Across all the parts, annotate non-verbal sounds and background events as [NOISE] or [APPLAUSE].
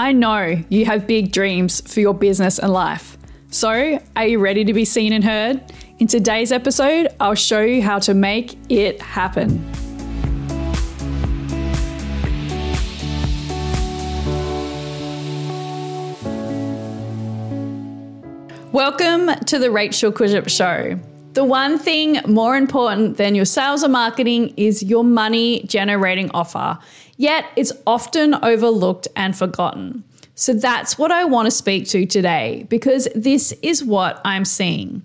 I know you have big dreams for your business and life. So, are you ready to be seen and heard? In today's episode, I'll show you how to make it happen. Welcome to the Rachel Kurzyp Show. The one thing more important than your sales or marketing is your money generating offer. Yet it's often overlooked and forgotten. So that's what I want to speak to today because this is what I'm seeing.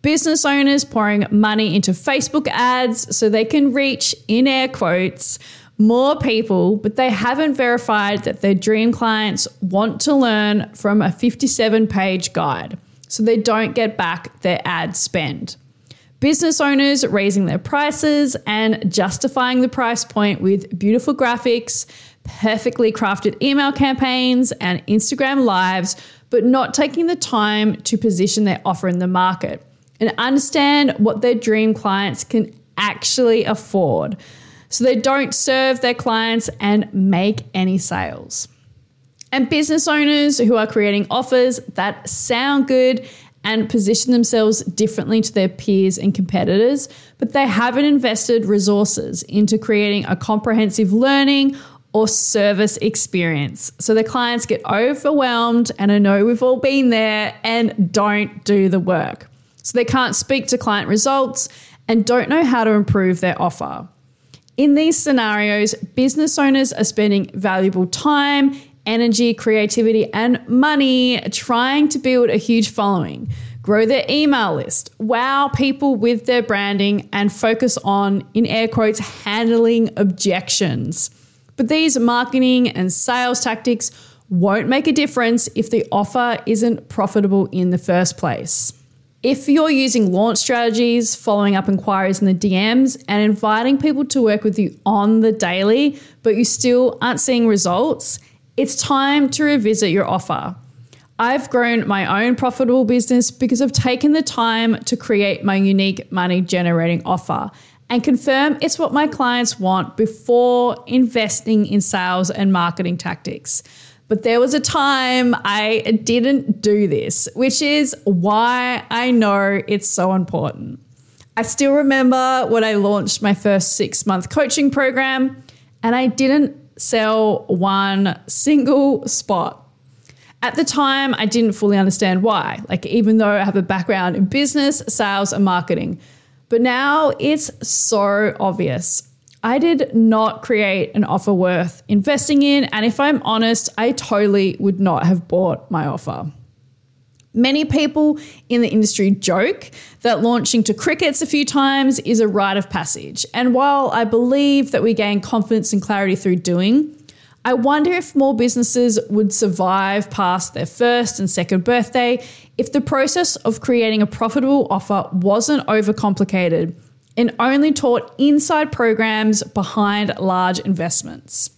Business owners pouring money into Facebook ads so they can reach, in air quotes, more people, but they haven't verified that their dream clients want to learn from a 57 page guide so they don't get back their ad spend. Business owners raising their prices and justifying the price point with beautiful graphics, perfectly crafted email campaigns, and Instagram lives, but not taking the time to position their offer in the market and understand what their dream clients can actually afford. So they don't serve their clients and make any sales. And business owners who are creating offers that sound good and position themselves differently to their peers and competitors, but they haven't invested resources into creating a comprehensive learning or service experience. So the clients get overwhelmed, and I know we've all been there, and don't do the work. So they can't speak to client results and don't know how to improve their offer. In these scenarios, business owners are spending valuable time, energy, creativity, and money trying to build a huge following, grow their email list, wow people with their branding, and focus on, in air quotes, handling objections. But these marketing and sales tactics won't make a difference if the offer isn't profitable in the first place. If you're using launch strategies, following up inquiries in the DMs, and inviting people to work with you on the daily, but you still aren't seeing results, it's time to revisit your offer. I've grown my own profitable business because I've taken the time to create my unique money generating offer and confirm it's what my clients want before investing in sales and marketing tactics. But there was a time I didn't do this, which is why I know it's so important. I still remember when I launched my first six month coaching program and I didn't sell one single spot. At the time, I didn't fully understand why, like, even though I have a background in business, sales, and marketing. But now it's so obvious. I did not create an offer worth investing in. And if I'm honest, I totally would not have bought my offer. Many people in the industry joke that launching to crickets a few times is a rite of passage. And while I believe that we gain confidence and clarity through doing, I wonder if more businesses would survive past their first and second birthday if the process of creating a profitable offer wasn't overcomplicated and only taught inside programs behind large investments.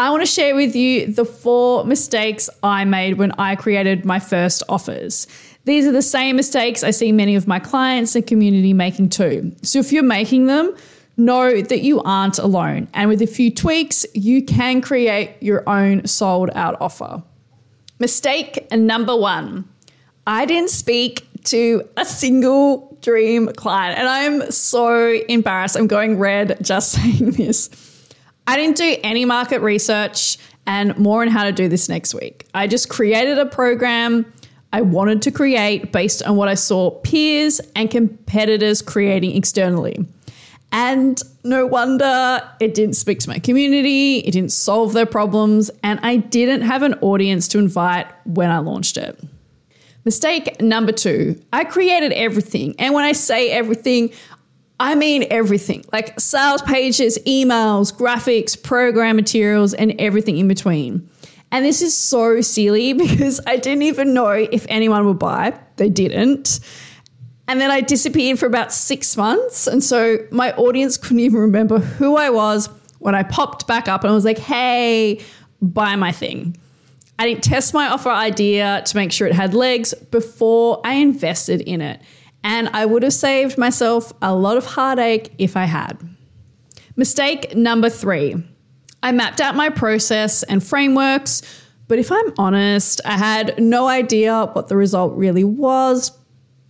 I want to share with you the four mistakes I made when I created my first offers. These are the same mistakes I see many of my clients and community making too. So if you're making them, know that you aren't alone. And with a few tweaks, you can create your own sold out offer. Mistake number one I didn't speak to a single dream client. And I'm so embarrassed. I'm going red just [LAUGHS] saying this. I didn't do any market research and more on how to do this next week. I just created a program I wanted to create based on what I saw peers and competitors creating externally. And no wonder it didn't speak to my community, it didn't solve their problems, and I didn't have an audience to invite when I launched it. Mistake number two I created everything. And when I say everything, I mean everything like sales pages, emails, graphics, program materials, and everything in between. And this is so silly [LAUGHS] because I didn't even know if anyone would buy. They didn't. And then I disappeared for about six months. And so my audience couldn't even remember who I was when I popped back up and I was like, hey, buy my thing. I didn't test my offer idea to make sure it had legs before I invested in it. And I would have saved myself a lot of heartache if I had. Mistake number three I mapped out my process and frameworks, but if I'm honest, I had no idea what the result really was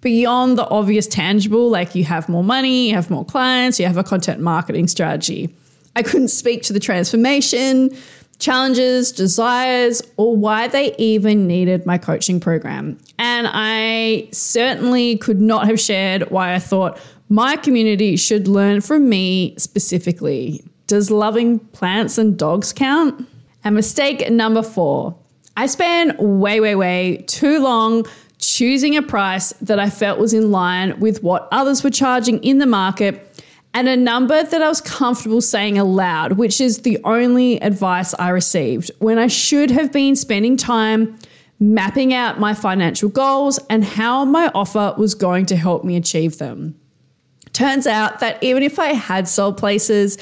beyond the obvious tangible, like you have more money, you have more clients, you have a content marketing strategy. I couldn't speak to the transformation, challenges, desires, or why they even needed my coaching program. And I certainly could not have shared why I thought my community should learn from me specifically. Does loving plants and dogs count? And mistake number four I spent way, way, way too long choosing a price that I felt was in line with what others were charging in the market and a number that I was comfortable saying aloud, which is the only advice I received when I should have been spending time mapping out my financial goals and how my offer was going to help me achieve them. Turns out that even if I had sold places,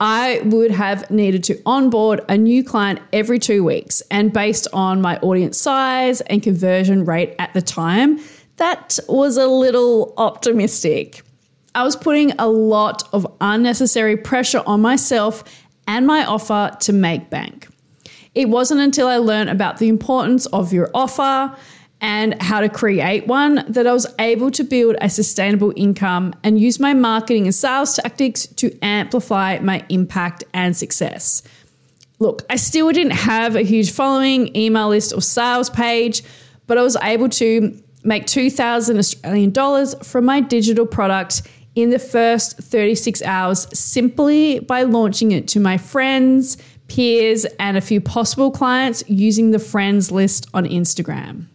I would have needed to onboard a new client every two weeks. And based on my audience size and conversion rate at the time, that was a little optimistic. I was putting a lot of unnecessary pressure on myself and my offer to make bank. It wasn't until I learned about the importance of your offer and how to create one that I was able to build a sustainable income and use my marketing and sales tactics to amplify my impact and success. Look, I still didn't have a huge following, email list, or sales page, but I was able to make 2,000 Australian dollars from my digital product in the first 36 hours simply by launching it to my friends, peers, and a few possible clients using the friends list on Instagram.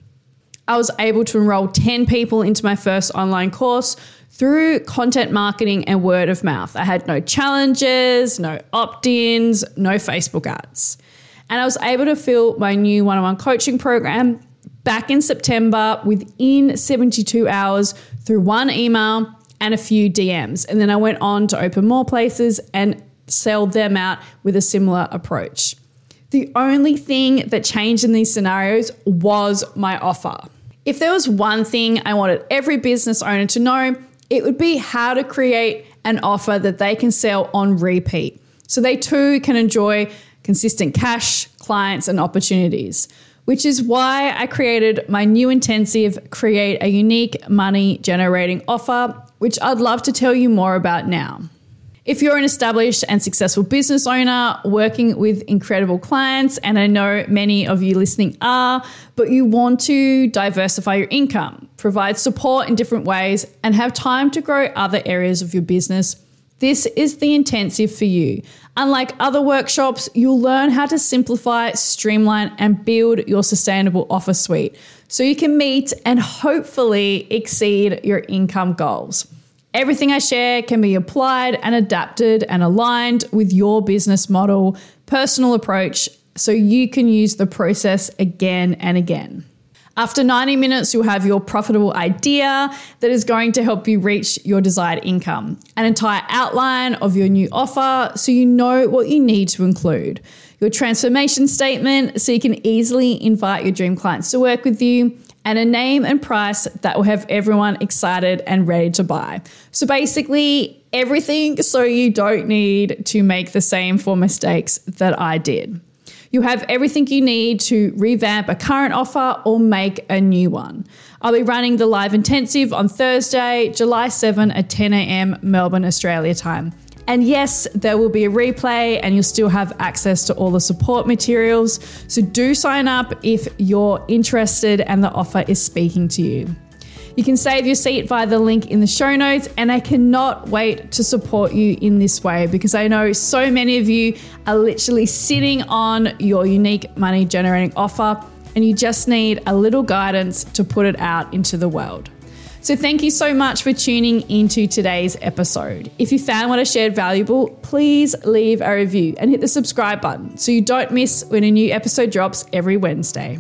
I was able to enroll 10 people into my first online course through content marketing and word of mouth. I had no challenges, no opt ins, no Facebook ads. And I was able to fill my new one on one coaching program back in September within 72 hours through one email and a few DMs. And then I went on to open more places and sell them out with a similar approach. The only thing that changed in these scenarios was my offer. If there was one thing I wanted every business owner to know, it would be how to create an offer that they can sell on repeat. So they too can enjoy consistent cash, clients, and opportunities, which is why I created my new intensive Create a Unique Money Generating Offer, which I'd love to tell you more about now. If you're an established and successful business owner working with incredible clients, and I know many of you listening are, but you want to diversify your income, provide support in different ways, and have time to grow other areas of your business, this is the intensive for you. Unlike other workshops, you'll learn how to simplify, streamline, and build your sustainable offer suite so you can meet and hopefully exceed your income goals. Everything I share can be applied and adapted and aligned with your business model, personal approach, so you can use the process again and again. After 90 minutes, you'll have your profitable idea that is going to help you reach your desired income, an entire outline of your new offer so you know what you need to include, your transformation statement so you can easily invite your dream clients to work with you, and a name and price that will have everyone excited and ready to buy. So basically, everything so you don't need to make the same four mistakes that I did. You have everything you need to revamp a current offer or make a new one. I'll be running the live intensive on Thursday, July 7 at 10 a.m. Melbourne, Australia time. And yes, there will be a replay and you'll still have access to all the support materials. So do sign up if you're interested and the offer is speaking to you. You can save your seat via the link in the show notes, and I cannot wait to support you in this way because I know so many of you are literally sitting on your unique money generating offer and you just need a little guidance to put it out into the world. So, thank you so much for tuning into today's episode. If you found what I shared valuable, please leave a review and hit the subscribe button so you don't miss when a new episode drops every Wednesday.